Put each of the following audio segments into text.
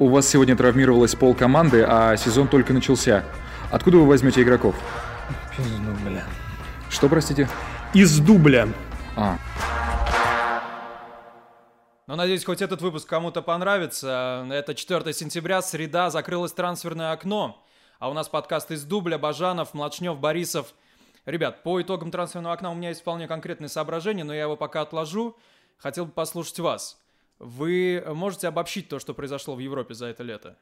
У вас сегодня травмировалась пол команды, а сезон только начался. Откуда вы возьмете игроков? Из дубля. Что, простите? Из дубля. А, Ну, надеюсь, хоть этот выпуск кому-то понравится. Это 4 сентября, среда, закрылось трансферное окно. А у нас подкаст из дубля, Бажанов, Млачнев, Борисов. Ребят, по итогам трансферного окна у меня есть вполне конкретные соображения, но я его пока отложу. Хотел бы послушать вас. Вы можете обобщить то, что произошло в Европе за это лето?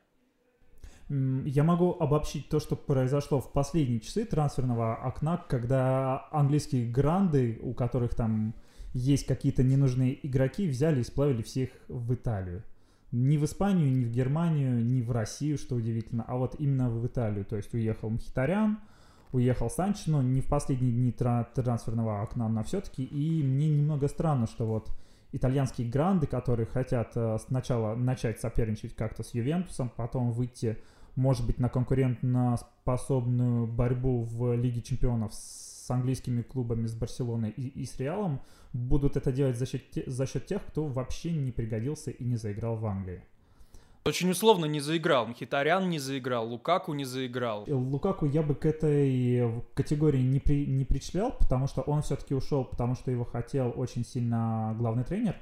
Я могу обобщить то, что произошло в последние часы трансферного окна, когда английские гранды, у которых там есть какие-то ненужные игроки, взяли и сплавили всех в Италию. Ни в Испанию, ни в Германию, ни в Россию, что удивительно, а вот именно в Италию. То есть уехал Мхитарян, уехал Санч, но не в последние дни тра- трансферного окна, но все-таки. И мне немного странно, что вот итальянские гранды, которые хотят э, сначала начать соперничать как-то с Ювентусом, потом выйти, может быть, на конкурентно-способную борьбу в Лиге Чемпионов с английскими клубами, с Барселоной и, и с Реалом, будут это делать за счет, за счет тех, кто вообще не пригодился и не заиграл в Англии. Очень условно не заиграл. Мхитарян не заиграл, Лукаку не заиграл. Э, Лукаку я бы к этой категории не, при, не причислял, потому что он все-таки ушел, потому что его хотел очень сильно главный тренер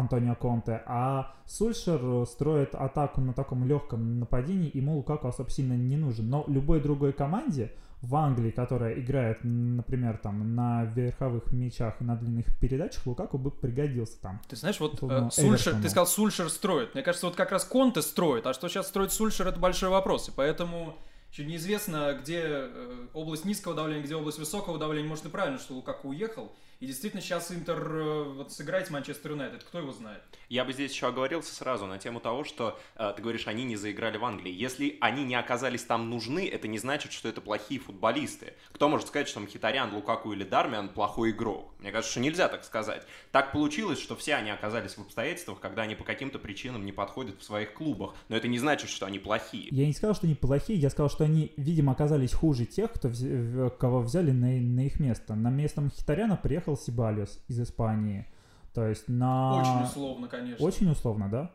Антонио Конте, а Сульшер строит атаку на таком легком нападении, ему Лукаку особо сильно не нужен. Но любой другой команде в Англии, которая играет, например, там на верховых мячах и на длинных передачах, Лукаку бы пригодился там. Ты знаешь, вот Условно, э, Сульшер, Эвертону. ты сказал, Сульшер строит. Мне кажется, вот как раз Конте строит, а что сейчас строит Сульшер, это большой вопрос. И поэтому еще неизвестно, где э, область низкого давления, где область высокого давления. Может, и правильно, что Лукаку уехал. И действительно, сейчас Интер э, вот сыграет с Манчестер Юнайтед. Кто его знает? Я бы здесь еще оговорился сразу на тему того, что э, ты говоришь, они не заиграли в Англии. Если они не оказались там нужны, это не значит, что это плохие футболисты. Кто может сказать, что Мхитарян, Лукаку или Дармиан плохой игрок? Мне кажется, что нельзя так сказать. Так получилось, что все они оказались в обстоятельствах, когда они по каким-то причинам не подходят в своих клубах. Но это не значит, что они плохие. Я не сказал, что они плохие, я сказал, что они, видимо, оказались хуже тех, кто вз- кого взяли на, на их место. На место Мхитаряна приехал Сибалиос из Испании. То есть на... Очень условно, конечно. Очень условно, да?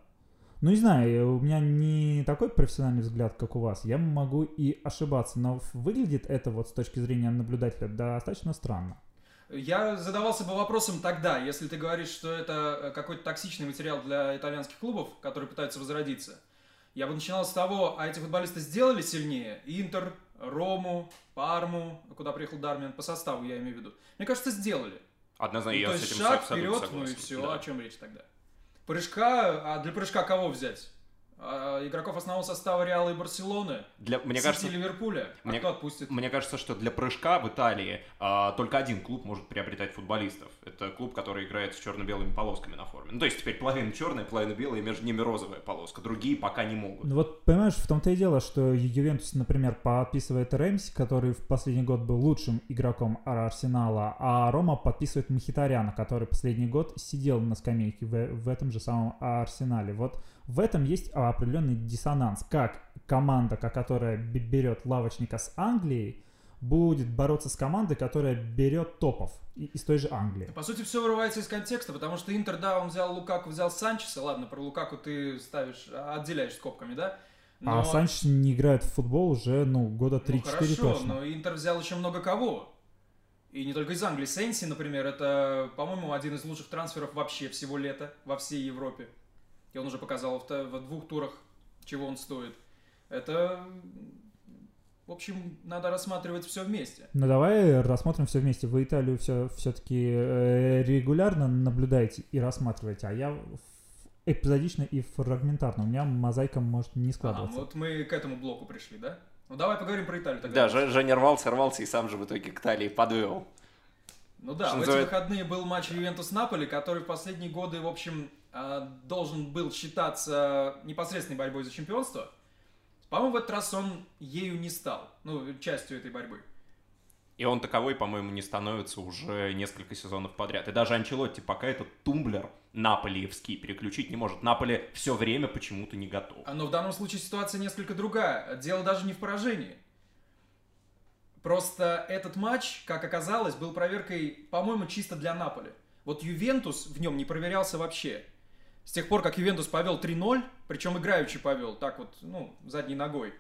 Ну, не знаю, у меня не такой профессиональный взгляд, как у вас. Я могу и ошибаться, но выглядит это вот с точки зрения наблюдателя достаточно странно. Я задавался бы вопросом тогда, если ты говоришь, что это э, какой-то токсичный материал для итальянских клубов, которые пытаются возродиться. Я бы начинал с того, а эти футболисты сделали сильнее? Интер, Рому, Парму, куда приехал Дармин, по составу я имею в виду. Мне кажется, сделали. Однозначно, Ну, я то с этим шаг вперед, ну и согласен. все. Да. О чем речь тогда? Прыжка, а для прыжка кого взять? А, игроков основного состава Реала и Барселоны? Для, мне Сити кажется, Ливерпуля? А мне- кто отпустит? Мне кажется, что для прыжка в Италии а, только один клуб может приобретать футболистов. Это клуб, который играет с черно-белыми полосками на форме. Ну, то есть теперь половина черная, половина белая, и между ними розовая полоска. Другие пока не могут. Ну вот, понимаешь, в том-то и дело, что Ювентус, например, подписывает Рэмси, который в последний год был лучшим игроком Ар- Арсенала, а Рома подписывает Мхитаряна, который последний год сидел на скамейке в, в этом же самом Арсенале. Вот в этом есть определенный диссонанс. Как команда, которая берет лавочника с Англии, будет бороться с командой, которая берет топов из той же Англии. По сути, все вырывается из контекста, потому что Интер, да, он взял Лукаку, взял Санчеса, ладно, про Лукаку ты ставишь, отделяешь скобками, да? А Санч не играет в футбол уже, ну, года ну, 3-4 хорошо, точно. но Интер взял еще много кого. И не только из Англии. Сенси, например, это, по-моему, один из лучших трансферов вообще всего лета во всей Европе. И он уже показал в, в двух турах, чего он стоит. Это, в общем, надо рассматривать все вместе. Ну давай рассмотрим все вместе. Вы Италию все все-таки регулярно наблюдаете и рассматриваете, а я эпизодично и фрагментарно. У меня мозаика может не А, складываться. вот мы к этому блоку пришли, да? Ну давай поговорим про Италию тогда. Да, Же- Женя рвался, рвался и сам же в итоге к Италии подвел. Ну да, Что в эти выходные был матч Ювентус-Наполи, который в последние годы, в общем, а, должен был считаться непосредственной борьбой за чемпионство. По-моему, в этот раз он ею не стал, ну, частью этой борьбы. И он таковой, по-моему, не становится уже несколько сезонов подряд. И даже Анчелотти пока этот тумблер наполиевский переключить не может. Наполе все время почему-то не готов. А, Но в данном случае ситуация несколько другая. Дело даже не в поражении. Просто этот матч, как оказалось, был проверкой, по-моему, чисто для Наполи. Вот Ювентус в нем не проверялся вообще. С тех пор, как Ювентус повел 3-0, причем играючи повел, так вот, ну, задней ногой,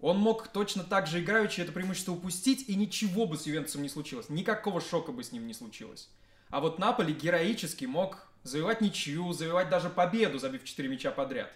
он мог точно так же играючи это преимущество упустить, и ничего бы с Ювентусом не случилось. Никакого шока бы с ним не случилось. А вот Наполи героически мог завоевать ничью, завоевать даже победу, забив 4 мяча подряд.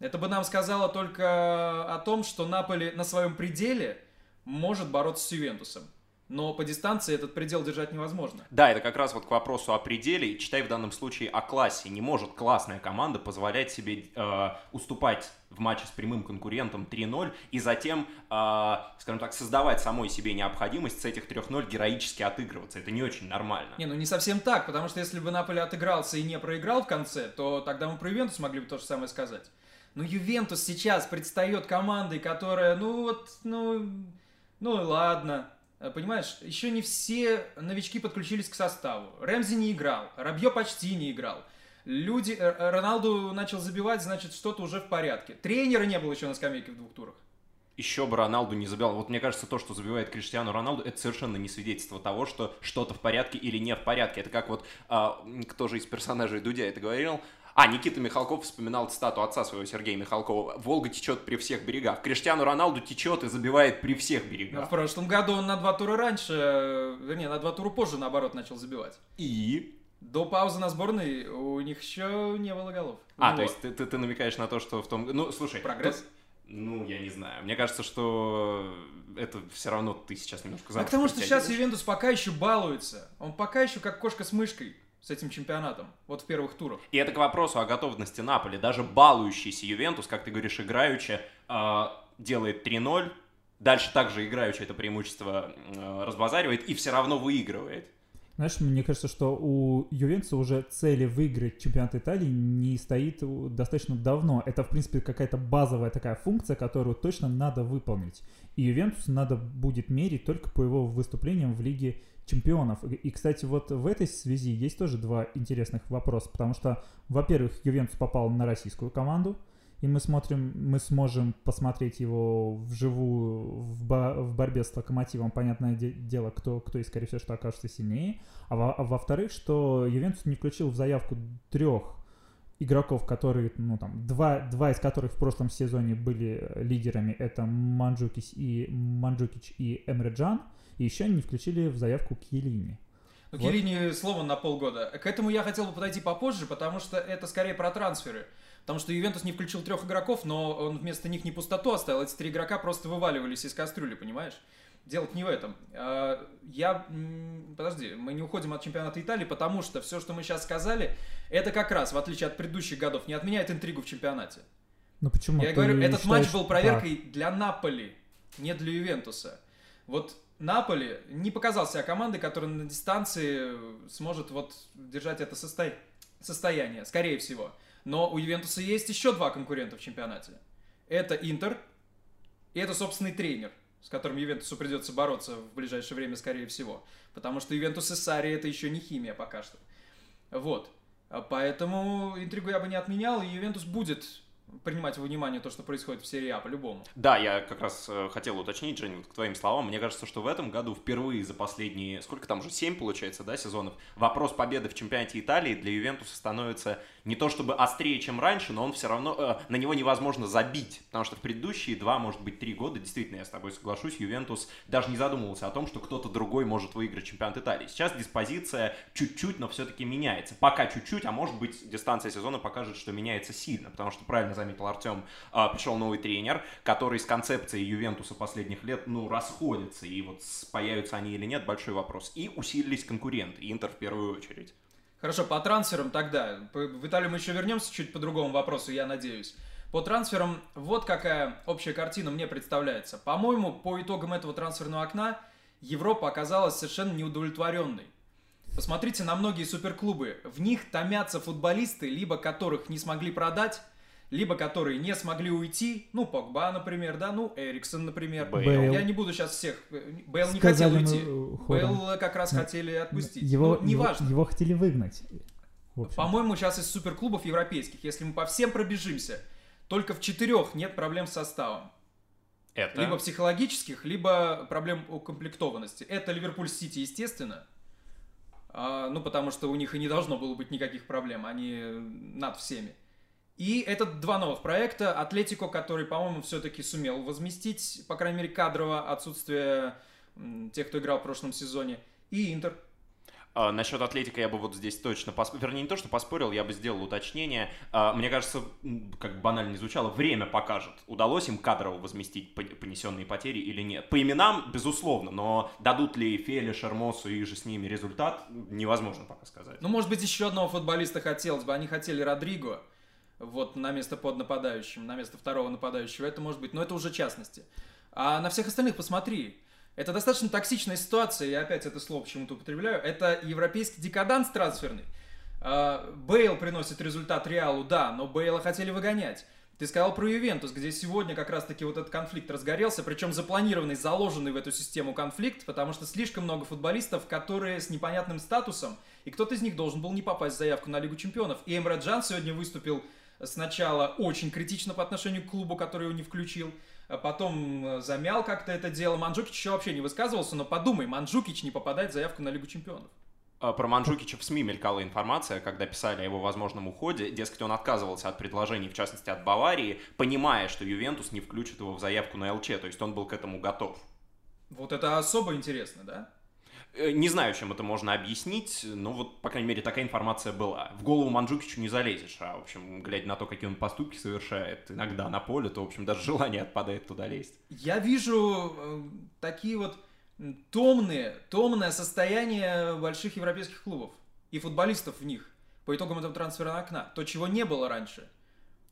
Это бы нам сказало только о том, что Наполи на своем пределе может бороться с Ювентусом. Но по дистанции этот предел держать невозможно. Да, это как раз вот к вопросу о пределе, читай в данном случае о классе. Не может классная команда позволять себе э, уступать в матче с прямым конкурентом 3-0 и затем, э, скажем так, создавать самой себе необходимость с этих 3-0 героически отыгрываться. Это не очень нормально. Не, ну не совсем так, потому что если бы Наполе отыгрался и не проиграл в конце, то тогда мы про Ювентус могли бы то же самое сказать. Но Ювентус сейчас предстает командой, которая, ну вот, ну, ну ладно, понимаешь, еще не все новички подключились к составу. Рэмзи не играл, Рабье почти не играл. Люди, э, э, Роналду начал забивать, значит, что-то уже в порядке. Тренера не было еще на скамейке в двух турах. Еще бы Роналду не забивал. Вот мне кажется, то, что забивает Криштиану Роналду, это совершенно не свидетельство того, что что-то в порядке или не в порядке. Это как вот, а, кто же из персонажей Дудя это говорил, а, Никита Михалков вспоминал цитату отца своего Сергея Михалкова. «Волга течет при всех берегах». Криштиану Роналду течет и забивает при всех берегах. В прошлом году он на два тура раньше, вернее, на два тура позже, наоборот, начал забивать. И? До паузы на сборной у них еще не было голов. А, вот. то есть ты, ты, ты намекаешь на то, что в том... Ну, слушай... Прогресс? Тут... Ну, я не знаю. Мне кажется, что это все равно ты сейчас немножко А потому что сейчас Ювентус пока еще балуется. Он пока еще как кошка с мышкой с этим чемпионатом, вот в первых турах. И это к вопросу о готовности Наполи. Даже балующийся Ювентус, как ты говоришь, играючи, э, делает 3-0, дальше также играючи это преимущество э, разбазаривает и все равно выигрывает. Знаешь, мне кажется, что у Ювентуса уже цели выиграть чемпионат Италии не стоит достаточно давно. Это, в принципе, какая-то базовая такая функция, которую точно надо выполнить. И Ювентус надо будет мерить только по его выступлениям в Лиге чемпионов. И, кстати, вот в этой связи есть тоже два интересных вопроса, потому что, во-первых, Ювентус попал на российскую команду, и мы смотрим, мы сможем посмотреть его вживую в, бо в борьбе с Локомотивом, понятное де дело, кто, кто и, скорее всего, что окажется сильнее. А, во а во-вторых, что Ювентус не включил в заявку трех игроков, которые, ну там, два, два из которых в прошлом сезоне были лидерами, это Манджукич и, Манджукич и Эмре Джан, и еще они не включили в заявку Киелини. Ну, вот. Киелини слово на полгода. К этому я хотел бы подойти попозже, потому что это скорее про трансферы. Потому что Ювентус не включил трех игроков, но он вместо них не пустоту оставил. Эти три игрока просто вываливались из кастрюли, понимаешь? Дело не в этом. А, я... Подожди, мы не уходим от чемпионата Италии, потому что все, что мы сейчас сказали, это как раз, в отличие от предыдущих годов, не отменяет интригу в чемпионате. Ну почему? Я Ты говорю, этот считаешь... матч был проверкой да. для Наполи, не для Ювентуса. Вот Наполи не показал себя командой, которая на дистанции сможет вот держать это состо... состояние, скорее всего. Но у Ювентуса есть еще два конкурента в чемпионате. Это Интер и это собственный тренер, с которым Ювентусу придется бороться в ближайшее время, скорее всего. Потому что Ювентус и Сари это еще не химия пока что. Вот. Поэтому интригу я бы не отменял, и Ювентус будет принимать во внимание то, что происходит в серии А по-любому. Да, я как раз э, хотел уточнить, Жень, вот к твоим словам. Мне кажется, что в этом году впервые за последние, сколько там уже, 7 получается, да, сезонов, вопрос победы в чемпионате Италии для Ювентуса становится не то чтобы острее, чем раньше, но он все равно, э, на него невозможно забить, потому что в предыдущие два, может быть, три года, действительно, я с тобой соглашусь, Ювентус даже не задумывался о том, что кто-то другой может выиграть чемпионат Италии. Сейчас диспозиция чуть-чуть, но все-таки меняется. Пока чуть-чуть, а может быть, дистанция сезона покажет, что меняется сильно, потому что, правильно заметил Артем, э, пришел новый тренер, который с концепцией Ювентуса последних лет, ну, расходится, и вот появятся они или нет, большой вопрос. И усилились конкуренты, Интер в первую очередь. Хорошо, по трансферам тогда. В Италию мы еще вернемся чуть по другому вопросу, я надеюсь. По трансферам вот какая общая картина мне представляется. По-моему, по итогам этого трансферного окна Европа оказалась совершенно неудовлетворенной. Посмотрите на многие суперклубы. В них томятся футболисты, либо которых не смогли продать, либо которые не смогли уйти, ну, Погба, например, да, ну, Эриксон, например. Бейл. Я не буду сейчас всех... Бейл не хотел уйти. Бейл как раз хотели отпустить. Его, ну, неважно. Его, его хотели выгнать. По-моему, сейчас из суперклубов европейских, если мы по всем пробежимся, только в четырех нет проблем с составом. Это? Либо психологических, либо проблем укомплектованности. Это Ливерпуль Сити, естественно. А, ну, потому что у них и не должно было быть никаких проблем, они над всеми. И это два новых проекта. Атлетико, который, по-моему, все-таки сумел возместить, по крайней мере, кадрово отсутствие тех, кто играл в прошлом сезоне. И Интер, а, насчет Атлетика я бы вот здесь точно поспорил. Вернее, не то, что поспорил, я бы сделал уточнение. А, мне кажется, как банально не звучало, время покажет, удалось им кадрово возместить понесенные потери или нет. По именам, безусловно, но дадут ли Феле, Шермосу и же с ними результат, невозможно пока сказать. Ну, может быть, еще одного футболиста хотелось бы. Они хотели Родриго, вот на место под нападающим, на место второго нападающего. Это может быть, но это уже частности. А на всех остальных посмотри. Это достаточно токсичная ситуация, я опять это слово почему-то употребляю. Это европейский декаданс трансферный. А, Бейл приносит результат Реалу, да, но Бейла хотели выгонять. Ты сказал про Ювентус, где сегодня как раз-таки вот этот конфликт разгорелся, причем запланированный, заложенный в эту систему конфликт, потому что слишком много футболистов, которые с непонятным статусом, и кто-то из них должен был не попасть в заявку на Лигу Чемпионов. И Эмре Джан сегодня выступил сначала очень критично по отношению к клубу, который его не включил, а потом э, замял как-то это дело. Манджукич еще вообще не высказывался, но подумай, Манджукич не попадает в заявку на Лигу Чемпионов. А, про Манджукича в СМИ мелькала информация, когда писали о его возможном уходе. Дескать, он отказывался от предложений, в частности от Баварии, понимая, что Ювентус не включит его в заявку на ЛЧ, то есть он был к этому готов. Вот это особо интересно, да? Э, не знаю, чем это можно объяснить, но вот, по крайней мере, такая информация была. В голову Манджукичу не залезешь, а, в общем, глядя на то, какие он поступки совершает иногда на поле, то, в общем, даже желание отпадает туда лезть. Я вижу э, такие вот томные, томное состояние больших европейских клубов и футболистов в них по итогам этого трансферного окна. То, чего не было раньше.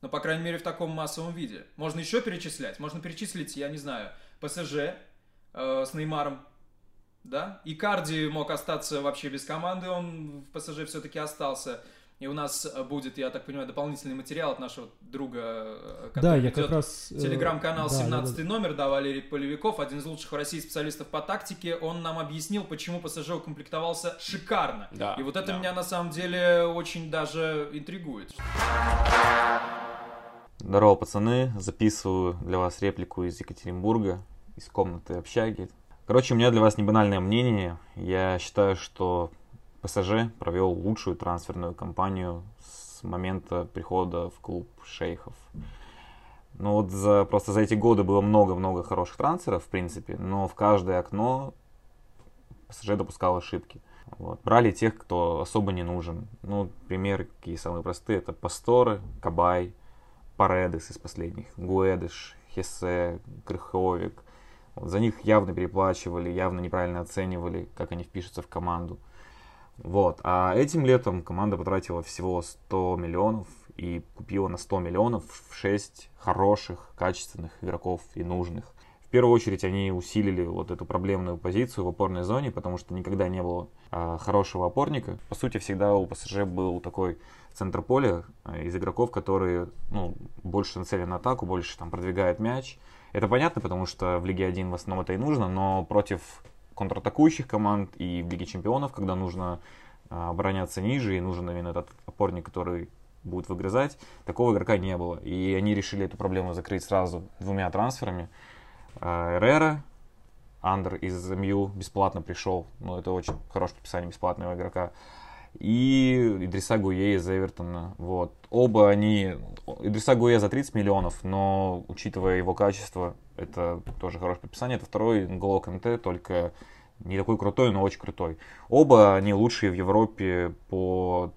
Но, по крайней мере, в таком массовом виде. Можно еще перечислять. Можно перечислить, я не знаю, ПСЖ э, с Неймаром, да. И Карди мог остаться вообще без команды, он в ПСЖ все-таки остался. И у нас будет, я так понимаю, дополнительный материал от нашего друга, э, который да, я как раз... Э, телеграм-канал да, 17 да, да. номер, да, Валерий Полевиков, один из лучших в России специалистов по тактике. Он нам объяснил, почему ПСЖ укомплектовался шикарно. Да, И вот это да. меня на самом деле очень даже интригует. Здорово, пацаны. Записываю для вас реплику из Екатеринбурга, из комнаты общаги. Короче, у меня для вас не банальное мнение. Я считаю, что ПСЖ провел лучшую трансферную кампанию с момента прихода в клуб шейхов. Ну вот за, просто за эти годы было много-много хороших трансферов, в принципе, но в каждое окно ПСЖ допускал ошибки. Вот. Брали тех, кто особо не нужен. Ну, примеры какие самые простые. Это Пасторы, Кабай, Паредес из последних, Гуэдеш, Хесе, Крыховик, за них явно переплачивали, явно неправильно оценивали, как они впишутся в команду. Вот. А этим летом команда потратила всего 100 миллионов и купила на 100 миллионов 6 хороших, качественных игроков и нужных. В первую очередь они усилили вот эту проблемную позицию в опорной зоне, потому что никогда не было а, хорошего опорника. По сути, всегда у ПСЖ был такой центр поля а, из игроков, которые ну, больше нацелены на атаку, больше там продвигают мяч, это понятно, потому что в Лиге 1 в основном это и нужно, но против контратакующих команд и в Лиге Чемпионов, когда нужно а, обороняться ниже и нужен именно этот опорник, который будет выгрызать, такого игрока не было. И они решили эту проблему закрыть сразу двумя трансферами. А, Эрера, Андер из МЮ бесплатно пришел, ну это очень хорошее подписание бесплатного игрока и Идриса Гуе из Эвертона. Вот. Оба они... Идриса Гуе за 30 миллионов, но, учитывая его качество, это тоже хорошее подписание. Это второй Голо КМТ, только не такой крутой, но очень крутой. Оба они лучшие в Европе по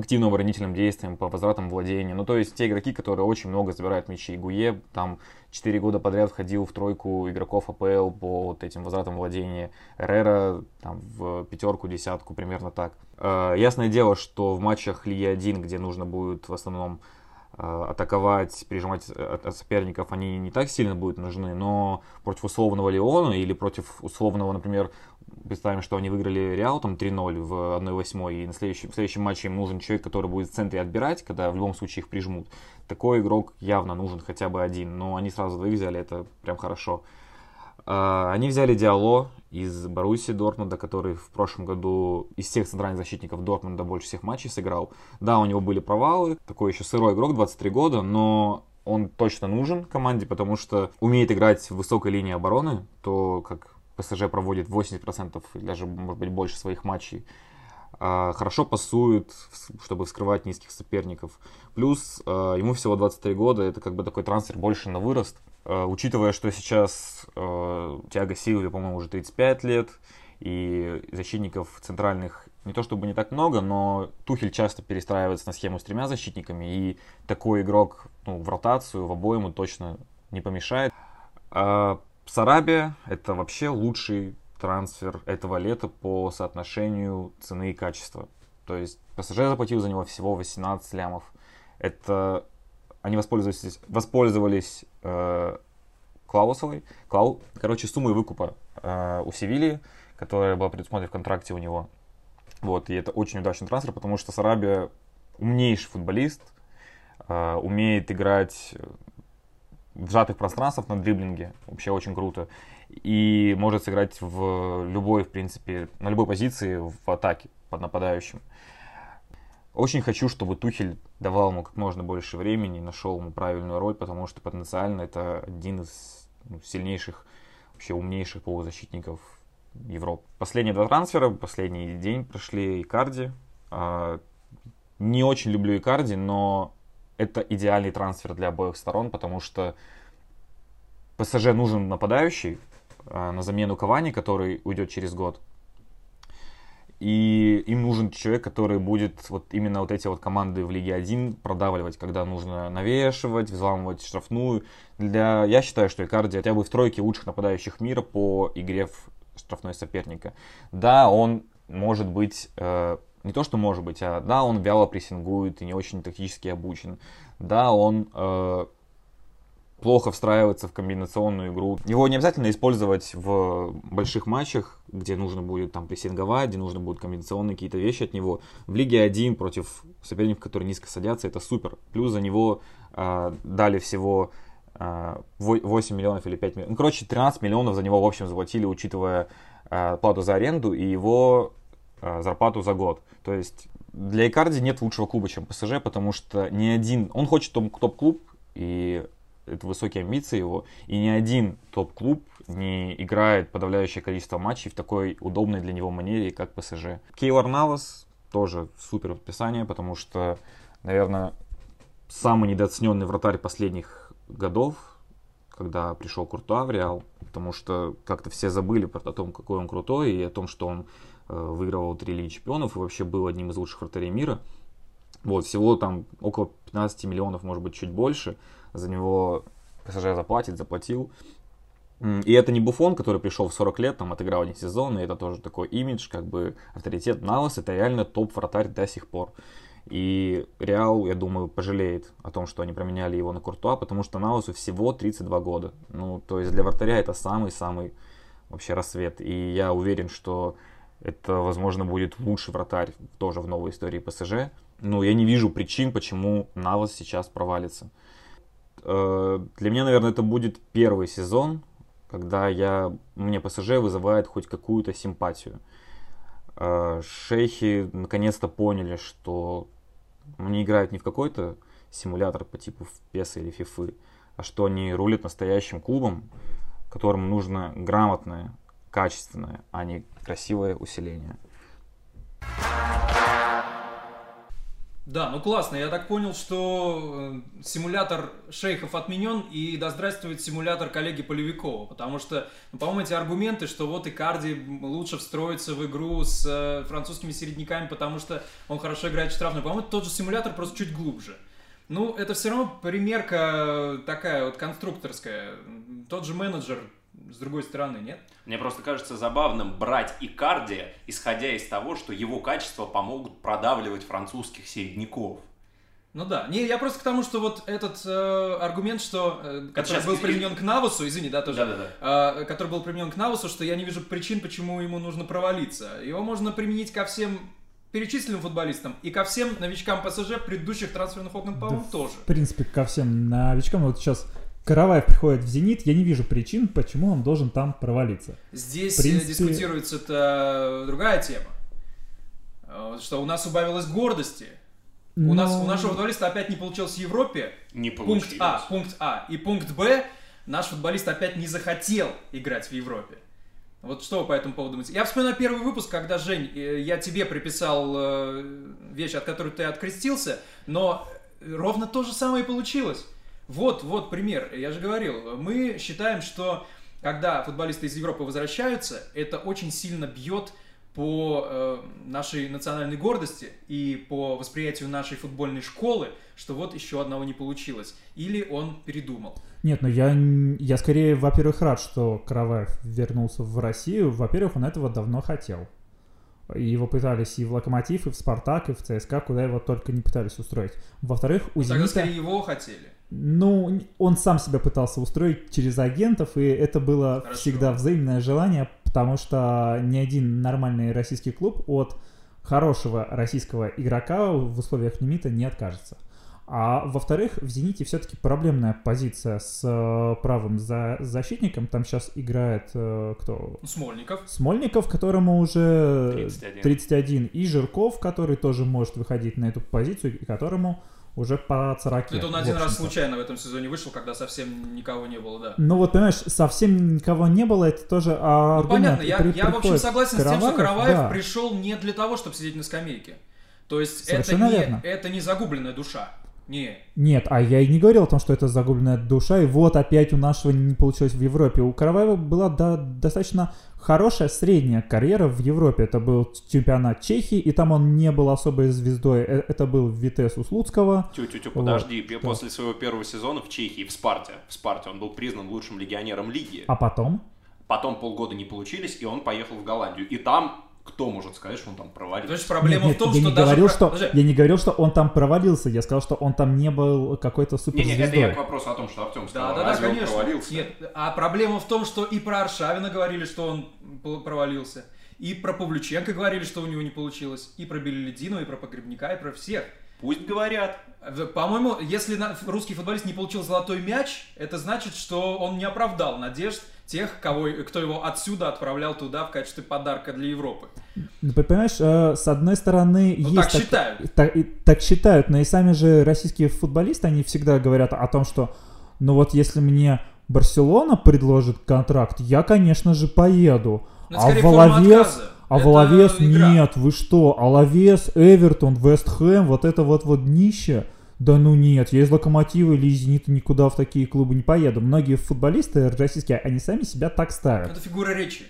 активным оборонительным действиям, по возвратам владения. Ну, то есть те игроки, которые очень много забирают мячи. Гуе там 4 года подряд входил в тройку игроков АПЛ по вот этим возвратам владения. Эррера там в пятерку, десятку, примерно так. Э, ясное дело, что в матчах Лиги 1, где нужно будет в основном э, атаковать, прижимать от соперников, они не так сильно будут нужны, но против условного Леона или против условного, например, представим, что они выиграли Реал там 3-0 в 1-8, и на следующем, в следующем матче им нужен человек, который будет в центре отбирать, когда в любом случае их прижмут. Такой игрок явно нужен хотя бы один, но они сразу двоих взяли, это прям хорошо. А, они взяли Диало из Баруси Дортмунда, который в прошлом году из всех центральных защитников Дортмунда больше всех матчей сыграл. Да, у него были провалы, такой еще сырой игрок, 23 года, но он точно нужен команде, потому что умеет играть в высокой линии обороны, то, как ПСЖ проводит 80% или даже, может быть, больше своих матчей. А, хорошо пасует, чтобы вскрывать низких соперников. Плюс а, ему всего 23 года, это как бы такой трансфер больше на вырост. А, учитывая, что сейчас Тиаго Силви, по-моему, уже 35 лет, и защитников центральных не то чтобы не так много, но Тухель часто перестраивается на схему с тремя защитниками, и такой игрок ну, в ротацию, в обойму точно не помешает. Сарабия — это вообще лучший трансфер этого лета по соотношению цены и качества. То есть ПСЖ заплатил за него всего 18 лямов. Это они воспользовались, воспользовались э, Клаусовой, Клау, короче, суммой выкупа э, у Севильи, которая была предусмотрена в контракте у него. Вот, и это очень удачный трансфер, потому что Сарабия умнейший футболист, э, умеет играть в сжатых пространствах на дриблинге, вообще очень круто, и может сыграть в любой, в принципе, на любой позиции в атаке под нападающим. Очень хочу, чтобы Тухель давал ему как можно больше времени, нашел ему правильную роль, потому что потенциально это один из ну, сильнейших, вообще умнейших полузащитников Европы. Последние два трансфера, последний день прошли Икарди. А, не очень люблю Икарди, но это идеальный трансфер для обоих сторон, потому что ПСЖ нужен нападающий а, на замену Кавани, который уйдет через год. И им нужен человек, который будет вот именно вот эти вот команды в Лиге 1 продавливать, когда нужно навешивать, взламывать штрафную. Для... Я считаю, что Икарди хотя бы в тройке лучших нападающих мира по игре в штрафной соперника. Да, он может быть, э, не то что может быть, а да, он вяло прессингует и не очень тактически обучен. Да, он э, плохо встраивается в комбинационную игру. Его не обязательно использовать в больших матчах, где нужно будет там прессинговать, где нужно будет комбинационные какие-то вещи от него. В Лиге 1 против соперников, которые низко садятся, это супер. Плюс за него э, дали всего 8 миллионов или 5 миллионов. Ну, короче, 13 миллионов за него, в общем, заплатили, учитывая э, плату за аренду и его э, зарплату за год. То есть для Икарди нет лучшего клуба, чем ПСЖ, потому что ни один... Он хочет топ-клуб, и это высокие амбиции его, и ни один топ-клуб не играет подавляющее количество матчей в такой удобной для него манере, как ПСЖ. Кейлор Навас тоже супер подписание, потому что, наверное, самый недооцененный вратарь последних годов, когда пришел Куртуа в Реал, потому что как-то все забыли про о том, какой он крутой, и о том, что он э, выигрывал три Лиги Чемпионов и вообще был одним из лучших вратарей мира. Вот, всего там около 15 миллионов, может быть, чуть больше. За него ПСЖ заплатит, заплатил. И это не Буфон, который пришел в 40 лет, там отыграл один сезон, и это тоже такой имидж, как бы авторитет. Навас это реально топ-вратарь до сих пор. И Реал, я думаю, пожалеет о том, что они променяли его на Куртуа, потому что Наусу всего 32 года. Ну, то есть для вратаря это самый-самый вообще рассвет. И я уверен, что это, возможно, будет лучший вратарь тоже в новой истории ПСЖ. Ну, я не вижу причин, почему Навас сейчас провалится. Э, для меня, наверное, это будет первый сезон, когда я, мне ПСЖ вызывает хоть какую-то симпатию. Э, шейхи наконец-то поняли, что они играют не в какой-то симулятор по типу PES или FIFA, а что они рулят настоящим клубом, которому нужно грамотное, качественное, а не красивое усиление. Да, ну классно. Я так понял, что э, симулятор шейхов отменен, и да здравствует симулятор коллеги Полевикова. Потому что, ну, по-моему, эти аргументы, что вот и Карди лучше встроится в игру с э, французскими середняками, потому что он хорошо играет штрафную. По-моему, тот же симулятор, просто чуть глубже. Ну, это все равно примерка такая вот конструкторская. Тот же менеджер с другой стороны, нет? Мне просто кажется забавным брать Икарди, исходя из того, что его качества помогут продавливать французских середняков. Ну да. Не, я просто к тому, что вот этот э, аргумент, что э, который Сейчас был применен к Навусу, извини, да, тоже, да, да, да. Э, который был применен к Навусу, что я не вижу причин, почему ему нужно провалиться. Его можно применить ко всем перечисленным футболистам и ко всем новичкам ПСЖ предыдущих трансферных окон, по-моему, да, тоже. В принципе, ко всем новичкам. Вот сейчас Караваев приходит в «Зенит», я не вижу причин, почему он должен там провалиться. Здесь принципе... дискутируется это другая тема. Э, что у нас убавилось гордости. Но... У нас у нашего футболиста опять не получилось в Европе. Не получилось. Пункт А, пункт А. И пункт Б, наш футболист опять не захотел играть в Европе. Вот что вы по этому поводу думаете? Я вспоминаю первый выпуск, когда, Жень, э, я тебе приписал э, вещь, от которой ты открестился, но ровно то же самое и получилось. Вот, вот пример. Я же говорил, мы считаем, что когда футболисты из Европы возвращаются, это очень сильно бьет по э, нашей национальной гордости и по восприятию нашей футбольной школы, что вот еще одного не получилось. Или он передумал. Нет, ну я, я скорее, во-первых, рад, что Караваев вернулся в Россию. Во-первых, он этого давно хотел. И Его пытались и в Локомотив, и в Спартак, и в ЦСКА, куда его только не пытались устроить. Во-вторых, у Ну, Тогда Зенита... скорее его хотели. Ну, он сам себя пытался устроить через агентов, и это было Хорошо. всегда взаимное желание, потому что ни один нормальный российский клуб от хорошего российского игрока в условиях лимита не откажется. А во-вторых, в «Зените» все-таки проблемная позиция с э, правым за- защитником. Там сейчас играет э, кто? Смольников. Смольников, которому уже 31. 31, и Жирков, который тоже может выходить на эту позицию, и которому уже по 40. Это он один раз случайно в этом сезоне вышел, когда совсем никого не было, да. Ну вот, понимаешь, совсем никого не было, это тоже Ну, аргумент. понятно, я, при- я в общем согласен с тем, что Караваев, Караваев да. пришел не для того, чтобы сидеть на скамейке. То есть это не, верно. это не загубленная душа. Не. Нет, а я и не говорил о том, что это загубленная душа, и вот опять у нашего не получилось в Европе. У Караваева была да, достаточно хорошая средняя карьера в Европе. Это был чемпионат Чехии, и там он не был особой звездой. Э, Это был Витес Услуцкого. Тю-тю-тю, Вот, подожди. да. После своего первого сезона в Чехии, в Спарте, в Спарте он был признан лучшим легионером лиги. А потом? Потом полгода не получились, и он поехал в Голландию. И там, кто может сказать, что он там провалился? То есть проблема Нет, нет, в том, я что не даже... говорил, про- что Подожди, я не говорил, что он там провалился. Я сказал, что он там не был какой-то Не-не, это я суперзвездой. к вопросу о том, что Артем Да, сказал. да, да, он конечно. провалился? Нет, а проблема в том, что и про Аршавина говорили, что он провалился, и про Павлюченко говорили, что у него не получилось, и про Белеледину, и про Погребника, и про всех. Пусть говорят. В- По-моему, если русский футболист не получил золотой мяч, это значит, что он не оправдал надежд тех, кого, кто его отсюда отправлял туда в качестве подарка для Европы. Ну, понимаешь, э, с одной стороны, Ну, есть так считают. Так, так считают, но и сами же российские футболисты, они всегда говорят о том, что, ну вот если мне Барселона предложит контракт, я, конечно же, поеду. Ну, это а скорее форма Воловес, отказа. А Это Воловес игра. нет, вы что? Алавес, Эвертон, Вест Хэм, вот это вот вот днище. Да ну нет, я из Локомотива или из Зенита никуда в такие клубы не поеду. Многие футболисты российские, они сами себя так ставят. Это фигура речи.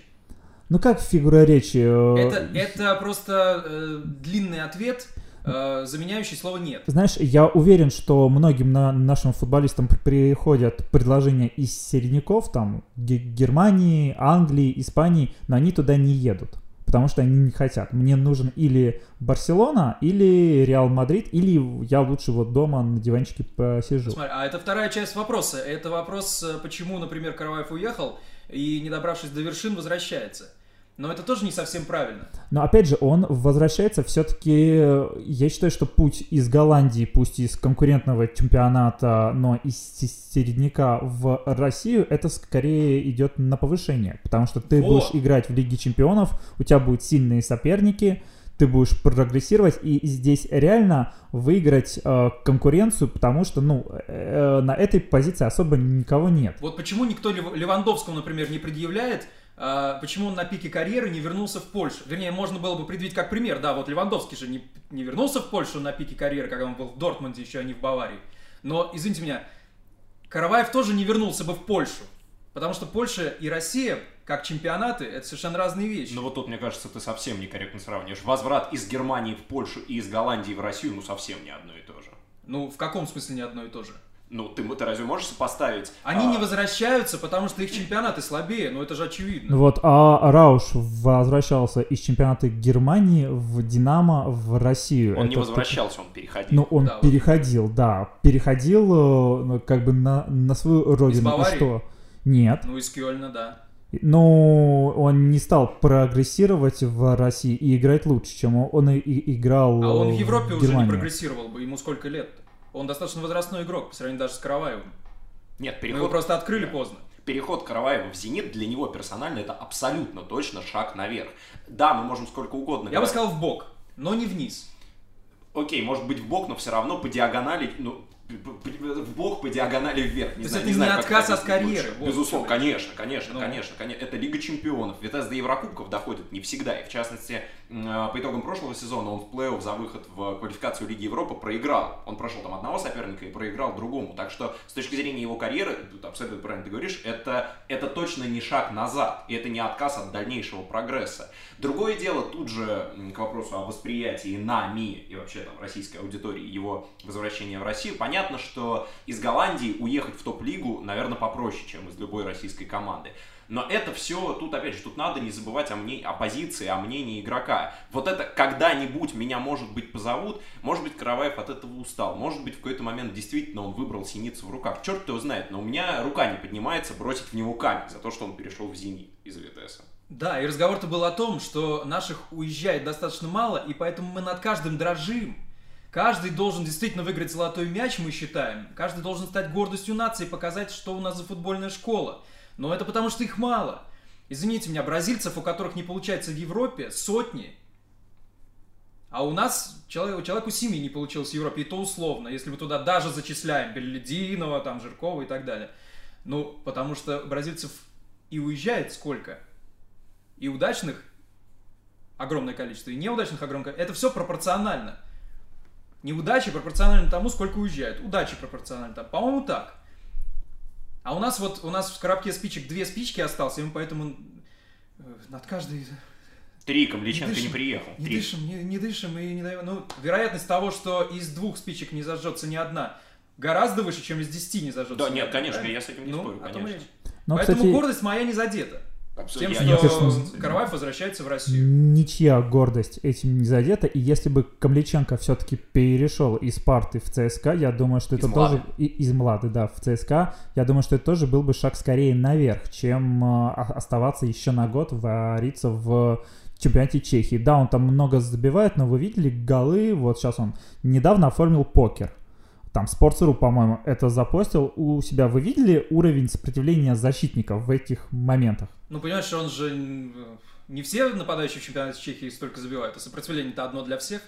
Ну как фигура речи? э, Это, это просто э, длинный ответ, э, заменяющий слово «нет». Знаешь, я уверен, что многим на нашим футболистам при- приходят предложения из середняков, там, Ге- Германии, Англии, Испании, но они туда не едут, потому что они не хотят. Мне нужен или Барселона, или Реал Мадрид, или я лучше вот дома на диванчике посижу. Смотри, а это вторая часть вопроса. Это вопрос, э, почему, например, Караваев уехал и, не добравшись до вершин, возвращается. Но это тоже не совсем правильно. Но опять же, он возвращается все-таки, я считаю, что путь из Голландии, пусть из конкурентного чемпионата, но из се- середняка в Россию, это скорее идет на повышение, потому что ты Вот. будешь играть в Лиге чемпионов, у тебя будут сильные соперники, ты будешь прогрессировать, и здесь реально выиграть э, конкуренцию, потому что, ну, э, на этой позиции особо никого нет. Вот почему никто Лев- Левандовскому, например, не предъявляет, почему он на пике карьеры не вернулся в Польшу. Вернее, можно было бы предъявить как пример. Да, вот Левандовский же не, не вернулся в Польшу на пике карьеры, когда он был в Дортмунде, еще а не в Баварии. Но, извините меня, Караваев тоже не вернулся бы в Польшу. Потому что Польша и Россия, как чемпионаты, это совершенно разные вещи. Ну вот тут, мне кажется, ты совсем некорректно сравниваешь. Возврат из Германии в Польшу и из Голландии в Россию, ну совсем не одно и то же. Ну, в каком смысле не одно и то же? Ну, ты, ты разве можешь сопоставить? Они а, не возвращаются, потому что их чемпионаты слабее, ну это же очевидно. Ну Вот, а Рауш возвращался из чемпионата Германии в Динамо в Россию. Он не Это возвращался, он переходил. Ну, он Да, вот. переходил, да. Переходил э, ну, как бы на, на свою родину. И Баварии? что? Нет. Ну, из Кёльна, да. Ну, он не стал прогрессировать в России и играть лучше, чем он, и, играл А он в Европе уже не прогрессировал бы, ему сколько лет? Он достаточно возрастной игрок, по сравнению даже с Караваевым. Нет, Мы его переход, просто открыли поздно. переход Караваева в «Зенит» для него персонально это абсолютно точно шаг наверх. Да, мы можем сколько угодно Я бы говорить. сказал в бок, но не вниз. Окей, может быть в бок, но все равно по диагонали, ну, в бок по диагонали вверх. Не То знаю, это не знаю, как отказ от карьеры, лучше. Безусловно, конечно, конечно, Ну. конечно, конечно. Это Лига Чемпионов. Витас до Еврокубков доходит не всегда. И в частности, э, по итогам прошлого сезона он в плей-офф за выход в квалификацию Лиги Европы проиграл. Он прошел там одного соперника и проиграл другому. Так что с точки зрения его карьеры, тут абсолютно правильно ты говоришь, это, это точно не шаг назад. И это не отказ от дальнейшего прогресса. Другое дело, тут же к вопросу о восприятии нами и вообще там российской аудитории его возвращения в Россию. Понятно, что из Голландии уехать в топ-лигу, наверное, попроще, чем из любой российской команды. Но это все, тут опять же, тут надо не забывать о, мне, о позиции, о мнении игрока. Вот это когда-нибудь меня, может быть, позовут, может быть, Караваев от этого устал, может быть, в какой-то момент действительно он выбрал синицу в руках. Черт его знает, но у меня рука не поднимается бросить в него камень за то, что он перешел в Зенит из ВТСа. Да, и разговор-то был о том, что наших уезжает достаточно мало, и поэтому мы над каждым дрожим. Каждый должен действительно выиграть золотой мяч, мы считаем. Каждый должен стать гордостью нации и показать, что у нас за футбольная школа. Но это потому, что их мало. Извините меня, бразильцев, у которых не получается в Европе, сотни. А у нас человек, человеку семьи не получилось в Европе, и то условно, если мы туда даже зачисляем Беллидинова, там, Жиркова и так далее. Ну, потому что бразильцев и уезжает сколько? И удачных огромное количество, и неудачных огромное количество. Это все пропорционально. Неудачи пропорциональны тому, сколько уезжают. Удачи пропорциональны тому. По-моему, так. А у нас вот, у нас в коробке спичек две спички осталось, и мы поэтому э, над каждой Три, Камличенко не, дышим, приехал. не Три. дышим, не, не дышим и не даем. Ну, вероятность того, что из двух спичек не зажжется ни одна, гораздо выше, чем из десяти не зажжется. Да, ни нет, одна, конечно, правильно? я с этим не ну, спорю, и конечно. речь. Но, Поэтому кстати, гордость моя не задета. Тем, Абсолютно. что Я- Караваев возвращается в Россию. ничья гордость этим не задета. И если бы Камличенко все-таки перешел из парты в ЦСКА, я думаю, что это Из тоже... Млады. и- из Млады, да, в ЦСКА. Я думаю, что это тоже был бы шаг скорее наверх, чем э, оставаться еще на год, вариться в чемпионате Чехии. Да, он там много забивает, но вы видели голы, вот сейчас он недавно оформил покер. Там Sports.ru, по-моему, это запостил у себя. Вы видели уровень сопротивления защитников в этих моментах? Ну, понимаешь, он же м, не все нападающие в чемпионате Чехии столько забивают, а сопротивление-то одно для всех.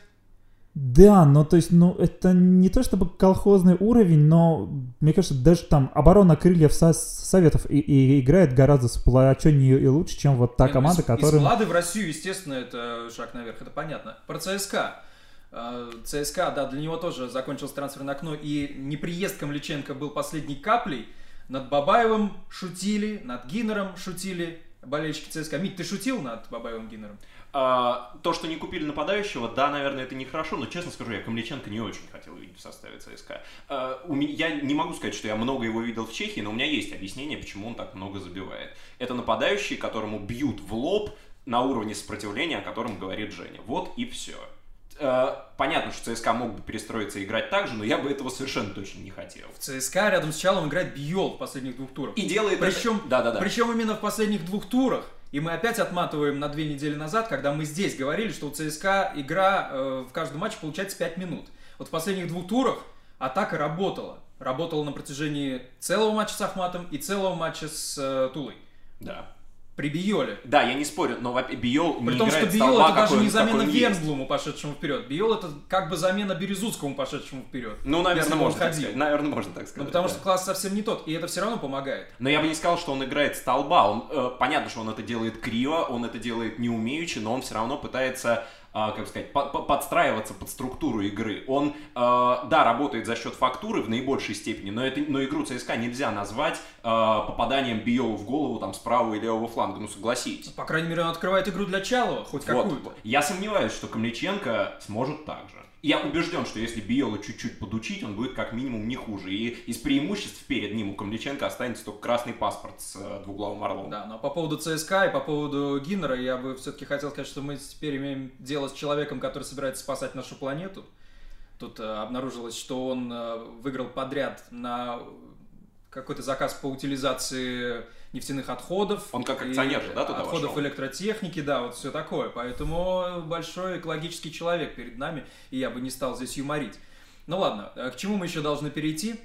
Да, ну то есть, ну это не то чтобы колхозный уровень, но мне кажется, даже там оборона крыльев Со- Советов и, и играет гораздо сплоченнее и лучше, чем вот та ну, команда, из, которая... Из Влады в Россию, естественно, это шаг наверх, это понятно. Про ЦСКА. Э, ЦСКА, да, для него тоже закончилось трансферное окно, и неприезд Камличенко был последней каплей. Над Бабаевым шутили, над Гиннером шутили болельщики ЦСКА. Мить, ты шутил над Бабаевым Гиннером? А, то, что не купили нападающего, да, наверное, это нехорошо, но, честно скажу, я Камличенко не очень хотел видеть в составе ЦСКА. А, у меня, я не могу сказать, что я много его видел в Чехии, но у меня есть объяснение, почему он так много забивает. Это нападающий, которому бьют в лоб на уровне сопротивления, о котором говорит Женя. Вот и все. Понятно, что ЦСКА мог бы перестроиться и играть так же, но я бы этого совершенно точно не хотел. В ЦСКА рядом с Чалом играет Бьол в последних двух турах. И делает это- Причем, Да-да-да. причем именно в последних двух турах. И мы опять отматываем на две недели назад, когда мы здесь говорили, что у ЦСКА игра э, в каждом матче получается 5 минут. Вот в последних двух турах атака работала. Работала на протяжении целого матча с Ахматом и целого матча с э, Тулой. Да. При Биоле. Да, я не спорю, но Биол При не том, что Биол это даже не замена. Вернблуму, пошедшему вперед. Биол это как бы замена Березутскому, пошедшему вперед. Ну, наверное, можно так сказать. Наверное, можно так сказать. Ну, потому да. что класс совсем не тот, и это все равно помогает. Но я бы не сказал, что он играет столба. Он, э, понятно, что он это делает криво, он это делает неумеючи, но он все равно пытается, как сказать, по- по- подстраиваться под структуру игры. Он, э, да, работает за счет фактуры в наибольшей степени, но, это, но игру ЦСКА нельзя назвать э, попаданием Биолу в голову там с правого и левого фланга, ну согласитесь. По крайней мере, он открывает игру для Чалова, хоть Вот. какую-то. Я сомневаюсь, что Камличенко сможет так же. Я убежден, что если Биола чуть-чуть подучить, он будет как минимум не хуже. И из преимуществ перед ним у Камличенко останется только красный паспорт с э, двуглавым орлом. Да, но по поводу ЦСКА и по поводу Гиннера я бы все-таки хотел сказать, что мы теперь имеем дело с человеком, который собирается спасать нашу планету. Тут э, обнаружилось, что он э, выиграл подряд на какой-то заказ по утилизации нефтяных отходов. Он как акционер же, да, туда Отходов вошел? электротехники, да, вот все такое. Поэтому большой экологический человек перед нами, и я бы не стал здесь юморить. Ну ладно, э, к чему мы еще должны перейти?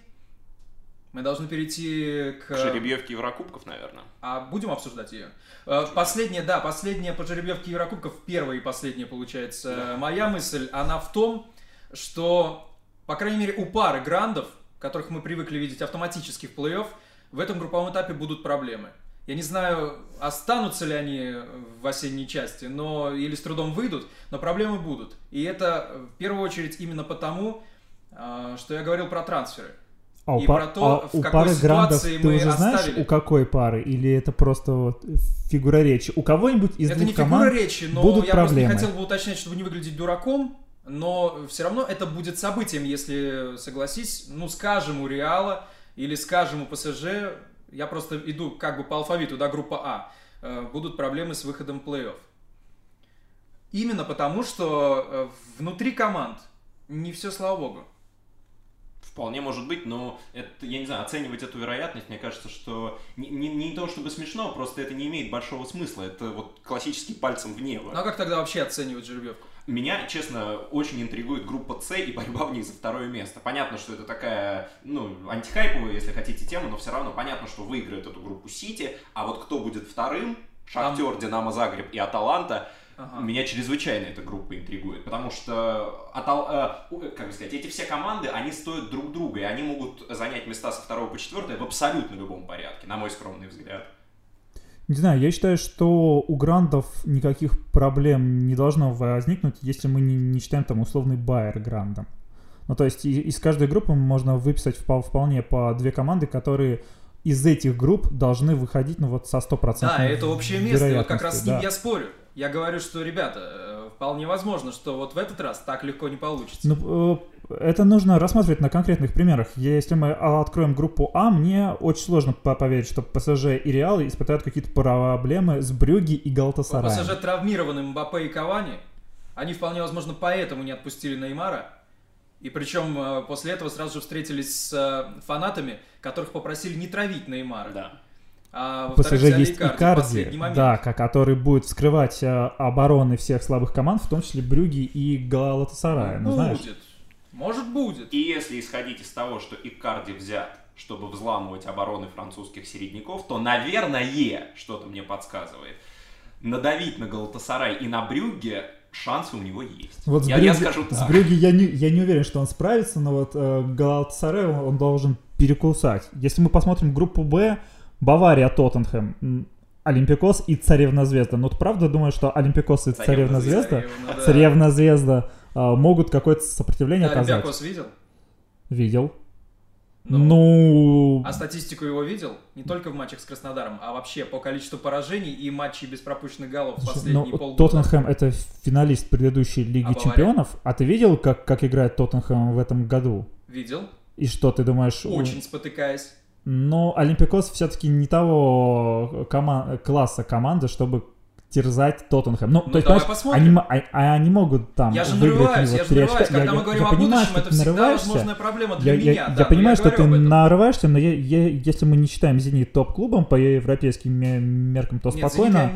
Мы должны перейти к... К жеребьевке Еврокубков, наверное. А будем обсуждать ее? Э, Последняя, да, последняя по жеребьевке Еврокубков, первая и последняя, получается, Да. моя мысль, она в том, что, по крайней мере, у пары грандов которых мы привыкли видеть автоматически в плей-офф, в этом групповом этапе будут проблемы. Я не знаю, останутся ли они в осенней части, но или с трудом выйдут, но проблемы будут. И это в первую очередь именно потому, а, что я говорил про трансферы. А у, И па- про то, а в у какой пары грандов ситуации ты мы уже знаешь, оставили. у какой пары? Или это просто вот фигура речи? У кого-нибудь из это двух не фигура команд речи, но будут я проблемы? просто не хотел бы уточнять, чтобы не выглядеть дураком, но все равно это будет событием, если, согласись, ну, скажем, у Реала или скажем, у ПСЖ, я просто иду как бы по алфавиту, да, группа А, э, будут проблемы с выходом в плей-офф. Именно потому, что э, внутри команд не все, слава богу. Вполне может быть, но это, я не знаю, оценивать эту вероятность, мне кажется, что не, не, не то чтобы смешно, просто это не имеет большого смысла. Это вот классический пальцем в небо. Ну а как тогда вообще оценивать жеребьевку? Меня, честно, очень интригует группа С и борьба в ней за второе место. Понятно, что это такая, ну, антихайповая, если хотите, тема, но все равно понятно, что выиграет эту группу Сити, а вот кто будет вторым, Шахтер, Динамо Загреб и Аталанта, Ага. меня чрезвычайно эта группа интригует, потому что, Атал- э, у- как бы сказать, эти все команды, они стоят друг друга, и они могут занять места со второго по четвертое в абсолютно любом порядке, на мой скромный взгляд. Не знаю, я считаю, что у грандов никаких проблем не должно возникнуть, если мы не, не считаем там условный байер грандом. Ну, то есть из каждой группы можно выписать впо- вполне по две команды, которые из этих групп должны выходить, ну, вот со стопроцентной Да, это общее место, и вот как раз с ним да. я спорю. Я говорю, что, ребята, э, вполне возможно, что вот в этот раз так легко не получится. Ну, э, это нужно рассматривать на конкретных примерах. Если мы откроем группу А, мне очень сложно по- поверить, что ПСЖ и Реал испытают какие-то проблемы с Брюги и Галтасараем. ПСЖ травмированы Мбаппе и Кавани. Они вполне возможно поэтому не отпустили Неймара. И причем э, после этого сразу же встретились с э, фанатами, которых попросили не травить Неймара. Да. А ПСЖ есть Икарди Икарди, да, ко- который будет вскрывать э, обороны всех слабых команд, в том числе Брюги и Галатасарая. Ну, знаешь, будет. Может, будет. И если исходить из того, что Икарди взят, чтобы взламывать обороны французских середняков, то, наверное, что-то мне подсказывает, надавить на Галатасарай и на Брюгге шансы у него есть. вот с, я, Брюгге, я скажу с так. Брюгге я не, я не уверен, что он справится, но вот э, Галатасарай он, он должен перекусать. Если мы посмотрим группу Б, Бавария, Тоттенхэм, Олимпиакос и Црвена Звезда. Ну, ты правда думаешь, что Олимпиакос и Црвена Црвена Звезда, Црвена, да. Црвена Звезда могут какое-то сопротивление Да, оказать? Олимпиакос видел? Видел. Ну. Ну, А статистику его видел? Не только в матчах с Краснодаром, а вообще по количеству поражений и матчей без пропущенных голов в последние ну, полгода. Тоттенхэм это финалист предыдущей Лиги А? Чемпионов. А ты видел, как, как играет Тоттенхэм в этом году? Видел? И что ты думаешь? у- Очень спотыкаясь. Но Олимпиакос все-таки не того кома- класса команды, чтобы терзать Тоттенхэм. Ну, Ну, то есть, посмотрим. они, а, а они могут там Я же выиграть нарываюсь, я же три нарываюсь. очка. Когда Я- мы говорим я о понимаю, будущем, что это всегда нарываешься. возможная проблема для Я, меня. я- да, я понимаю, что говорю ты нарываешься, но я- я- если мы не считаем «Зенит» топ-клубом по европейским ме- меркам, то Нет, спокойно я.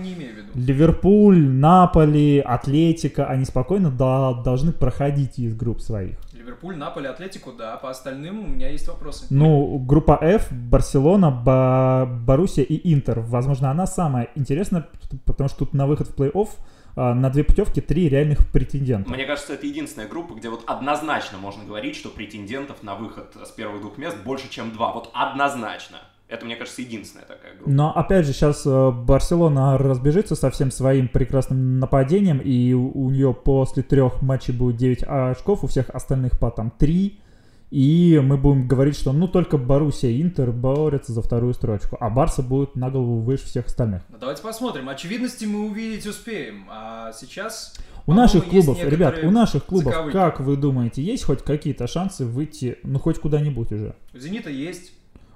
Ливерпуль, Наполи, Атлетика, они спокойно да- должны проходить из групп своих. Ливерпуль, Наполе, Атлетику, да. По остальным у меня есть вопросы. Ну, группа F, Барселона, Ба- Боруссия и Интер. Возможно, она самая интересная, потому что тут на выход в плей-офф а, на две путевки три реальных претендента. Мне кажется, это единственная группа, где вот однозначно можно говорить, что претендентов на выход с первых двух мест больше, чем два. Вот однозначно. Это, мне кажется, единственная такая группа. Но опять же, сейчас Барселона разбежится со всем своим прекрасным нападением, и у, нее после трех матчей будет 9 очков, у всех остальных по там 3. И мы будем говорить, что ну только Боруссия и Интер борются за вторую строчку, а Барса будет на голову выше всех остальных. Ну, давайте посмотрим. Очевидности мы увидеть успеем. А сейчас... У наших клубов, ребят, у наших клубов, заковыки. как вы думаете, есть хоть какие-то шансы выйти, ну хоть куда-нибудь уже? У «Зенита» есть.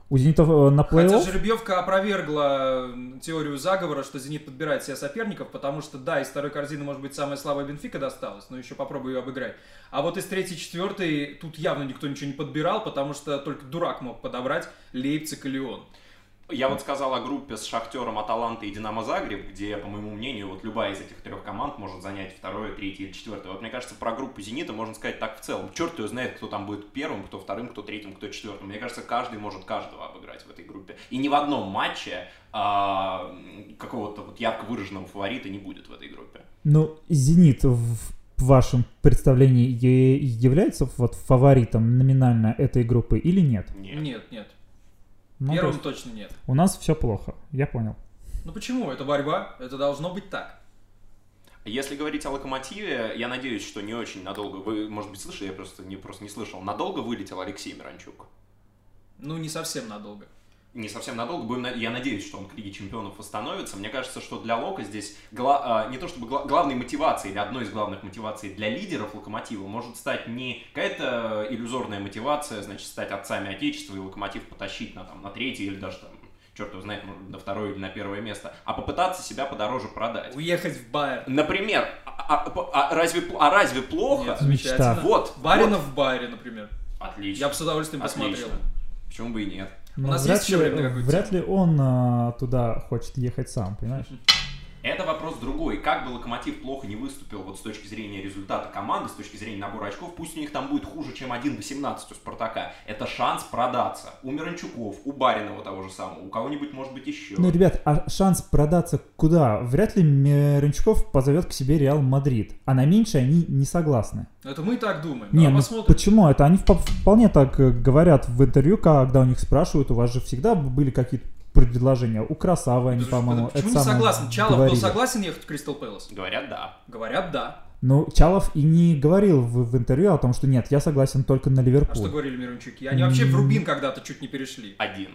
У Зенита э, на Хотя плей-офф? жеребьевка опровергла теорию заговора, что «Зенит» подбирает себе соперников, потому что, да, из второй корзины, может быть, самая слабая Бенфика досталась, но еще попробую ее обыграть. А вот из третьей, четвертой тут явно никто ничего не подбирал, потому что только дурак мог подобрать Лейпциг и Лион. Я вот сказал о группе с Шахтером, Аталантой и Динамо Загреб, где, по моему мнению, вот любая из этих трех команд может занять второе, третье или четвертое. Вот мне кажется, про группу Зенита можно сказать так в целом. Черт его знает, кто там будет первым, кто вторым, кто третьим, кто четвертым. Мне кажется, каждый может каждого обыграть в этой группе. И ни в одном матче а, какого-то вот ярко выраженного фаворита не будет в этой группе. Ну, Зенит в вашем представлении является вот фаворитом номинально этой группы или нет? Нет. Нет, нет. Ну, то Первым есть точно нет. у нас все плохо, я понял. Ну почему? Это борьба. Это должно быть так. Если говорить о Локомотиве, я надеюсь, что не очень надолго. Вы, может быть, слышали, я просто не, просто не слышал. Надолго вылетел Алексей Миранчук? Ну, не совсем надолго. Не совсем надолго. Будем, я надеюсь, что он к Лиге Чемпионов восстановится. Мне кажется, что для Лока здесь гла- а, не то чтобы гла- главной мотивацией или одной из главных мотиваций для лидеров Локомотива может стать не какая-то иллюзорная мотивация, значит, стать отцами Отечества и Локомотив потащить на, там, на третье или даже там черт его знает, может, на второе или на первое место, а попытаться себя подороже продать. Уехать в Байер. Например, а, а- а разве, пл- а разве плохо? Нет, замечательно. Вот, Баринов вот. в Байере, например. Отлично. Я бы с удовольствием посмотрел. Отлично. Почему бы и нет? Но нас вряд есть еще ли- время на какую-то Вряд ли он а, туда хочет ехать сам, понимаешь? Это вопрос другой. Как бы Локомотив плохо не выступил вот с точки зрения результата команды, с точки зрения набора очков, пусть у них там будет хуже, чем 1-18 у Спартака. Это шанс продаться. У Миранчуков, у Баринова того же самого, у кого-нибудь может быть еще. Ну, ребят, а шанс продаться куда? Вряд ли Миранчуков позовет к себе Реал Мадрид. А на меньше они не согласны. Это мы и так думаем. Не, да, ну посмотрим. почему? Это они вп- вполне так э, говорят в интервью, когда у них спрашивают, у вас же всегда были какие-то предложения. У Красавы они, по-моему, Почему это не самое согласен? Чалов был говорили. согласен ехать в Кристал Пэлас? Говорят, да. Говорят, да. Ну, Чалов и не говорил в, в интервью о том, что нет, я согласен только на А что Ливерпуль. говорили Мирончуки? Они вообще в Рубин когда-то чуть не перешли. Один.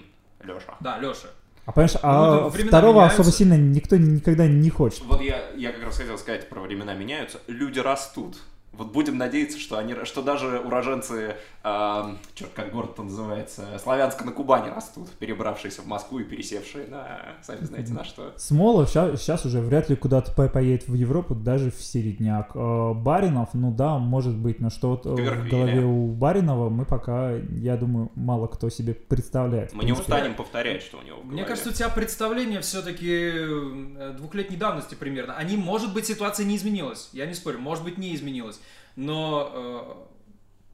Леша. Да, Леша. А понимаешь, а Ну, времена второго меняются. особо сильно никто никогда не хочет. Вот я, я как раз хотел сказать про времена меняются. Люди растут. Вот будем надеяться, что они, что даже уроженцы, э, черт, как город-то называется, Славянска на Кубани растут, перебравшиеся в Москву и пересевшие на, сами знаете на что. Смолов сейчас, уже вряд ли куда-то по- поедет в Европу, даже в середняк. Э, Баринов, ну да, может быть, но что вот э, в голове у Баринова мы пока, я думаю, мало кто себе представляет. Мы не устанем повторять, что у него в Мне кажется, у тебя представление все-таки двухлетней давности примерно. Они, может быть, ситуация не изменилась. Я не спорю, может быть, не изменилась. Но э,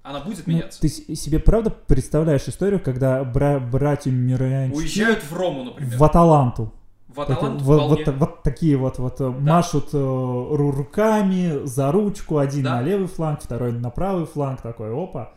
она будет Ну, меняться. ты себе правда представляешь историю, когда бра- братья Миранчуки Уезжают в Рому, например. в Аталанту? В Аталанту вот, вполне. вот- вот такие вот, вот э, машут э, ру- руками за ручку, один Да. на левый фланг, второй на правый фланг, такой, опа.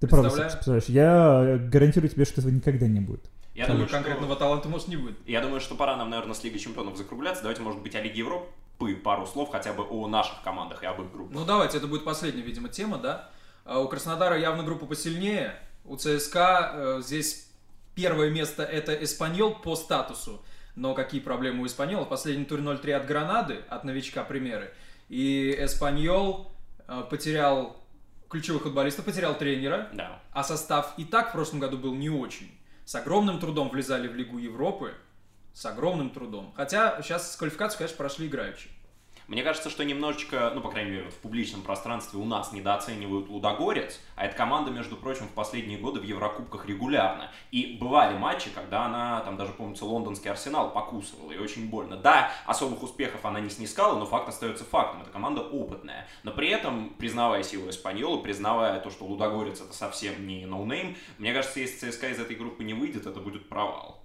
Ты правда представляешь? Я гарантирую тебе, что этого никогда не будет. Я Думаю, думаю, что- конкретно в Аталанту, может, не будет. Я думаю, что пора нам, наверное, с Лигой Чемпионов закругляться. Давайте, может быть, о Лиге Европы пару слов хотя бы о наших командах и об их группах. Ну, давайте, это будет последняя, видимо, тема, да? А У Краснодара явно группа посильнее. У ЦСКА э, здесь первое место это Эспаньол по статусу. Но какие проблемы у Эспаньола? В последнем туре 0-3 от Гранады, от новичка примеры. И Эспаньол э, потерял ключевых футболистов, потерял тренера. Да. А состав и так в прошлом году был не очень. С огромным трудом влезали в Лигу Европы. С огромным трудом. Хотя сейчас квалификацию, конечно, прошли играющие. Мне кажется, что немножечко, ну, по крайней мере, в публичном пространстве у нас недооценивают Лудогорец, а эта команда, между прочим, в последние годы в Еврокубках регулярно. И бывали матчи, когда она, там даже, помнится, лондонский Арсенал покусывала, и очень больно. Да, особых успехов она не снискала, но факт остается фактом. Эта команда опытная. Но при этом, признавая силу Эспаньола, признавая то, что Лудогорец это совсем не ноунейм, мне кажется, если ЦСКА из этой группы не выйдет, это будет провал.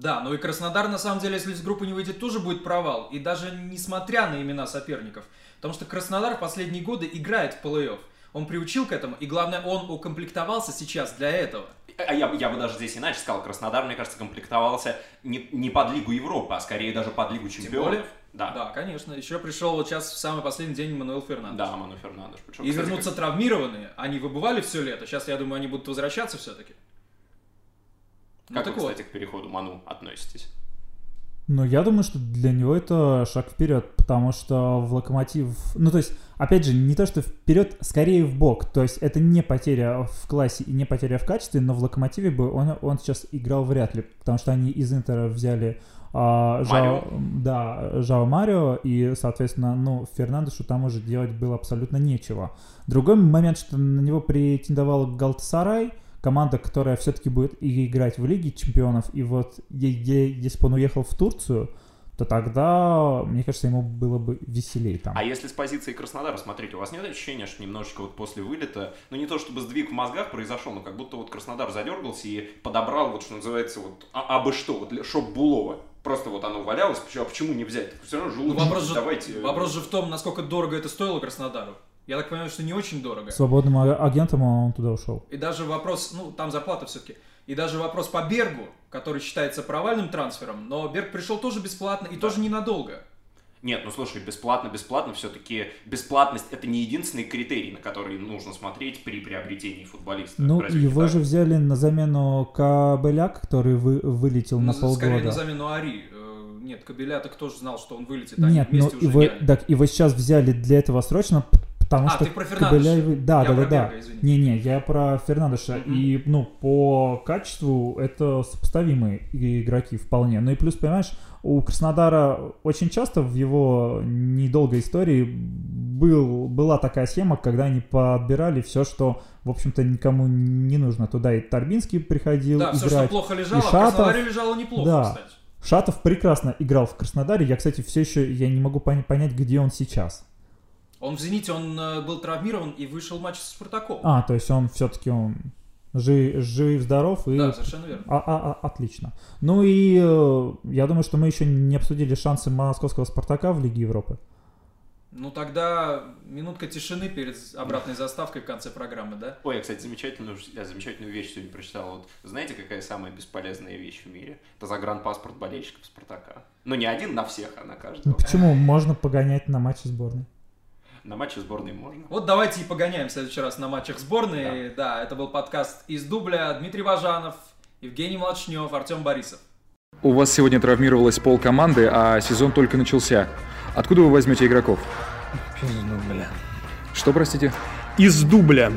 Да, но и Краснодар, на самом деле, если из группы не выйдет, тоже будет провал. И даже несмотря на имена соперников. Потому что Краснодар в последние годы играет в плей-офф. Он приучил к этому, и главное, он укомплектовался сейчас для этого. А я, бы- я бы даже здесь иначе сказал, Краснодар, мне кажется, комплектовался не, не под Лигу Европы, а скорее даже под Лигу Чемпионов. более? Да. Да, конечно. Еще пришел вот сейчас в самый последний день Мануэл Фернандес. Да, Ману Фернандеш. Причем, И кстати, вернутся травмированные. Они выбывали все лето. Сейчас, я думаю, они будут возвращаться все-таки. Ну Как так вы, вот. кстати, к переходу Ману относитесь? Ну, я думаю, что для него это шаг вперед, потому что в локомотив... Ну, то есть, опять же, не то, что вперед, скорее в бок. То есть, это не потеря в классе и не потеря в качестве, но в локомотиве бы он, он сейчас играл вряд ли, потому что они из Интера взяли а, Жао, да, Жао Марио, и, соответственно, ну, Фернандешу там уже делать было абсолютно нечего. Другой момент, что на него претендовал Галтасарай, команда, которая все-таки будет и играть в Лиге Чемпионов, и вот если бы он уехал в Турцию, то тогда, мне кажется, ему было бы веселее там. А если с позиции Краснодара смотреть, у вас нет ощущения, что немножечко вот после вылета, ну не то чтобы сдвиг в мозгах произошел, но как будто вот Краснодар задергался и подобрал вот что называется вот а, абы что, вот для- шоп Булова. Просто вот оно валялось, почему, а почему не взять? Все равно Ну, желудок, вопрос, же, давайте. вопрос же в том, насколько дорого это стоило Краснодару. Я так понимаю, что не очень дорого. Свободным а- агентом он туда ушел. И даже вопрос, ну, там зарплата все-таки. И даже вопрос по Бергу, который считается провальным трансфером, но Берг пришел тоже бесплатно и тоже ненадолго. Нет, ну слушай, бесплатно-бесплатно, все-таки бесплатность это не единственный критерий, на который нужно смотреть при приобретении футболиста. Ну, Разве не его так? же взяли на замену Кабеляк, который вы- вылетел на Ну, Скорее на полгода. замену Ари. Э, Нет, Кабелята тоже знал, что он вылетит. Нет, Они ну вместе уже его, играли. так, его сейчас взяли для этого срочно, потому А, что ты про. Кабеляевы- Да, Я да, да, да. Не-не, я про Фернандеша. Мгм. И, ну, по качеству это сопоставимые игроки вполне. Ну и плюс, понимаешь, у Краснодара очень часто в его недолгой истории был, была такая схема, когда они подбирали все, что, в общем-то, никому не нужно. Туда и Торбинский приходил Да, все, что играть. плохо лежало, И в Шатов. Краснодаре лежало неплохо, Да. кстати. Шатов прекрасно играл в Краснодаре. Я, кстати, все еще я не могу пон- понять, где он сейчас. Он в «Зените», он э, был травмирован и вышел матч со «Спартаком». А, то есть он все-таки он жив, жив, здоров и Да, совершенно верно. А, а- а- отлично. Ну и э, я думаю, что мы еще не обсудили шансы московского Спартака в Лиге Европы. Ну тогда минутка тишины перед обратной заставкой в конце программы, да? Ой, я, кстати, замечательную, я замечательную вещь сегодня прочитал. Вот знаете, какая самая бесполезная вещь в мире? Это загранпаспорт болельщиков Спартака. Ну, не один на всех, а на Ну, каждого. почему? Можно погонять на матче сборной. На матче сборной можно. Вот давайте и погоняем в следующий раз на матчах сборной. Да, это был подкаст из дубля. Дмитрий Важанов, Евгений Млачнев, Артем Борисов. У вас сегодня травмировалась пол команды, а сезон только начался. Откуда вы возьмете игроков? Пизду, бля. Что, простите? Из дубля.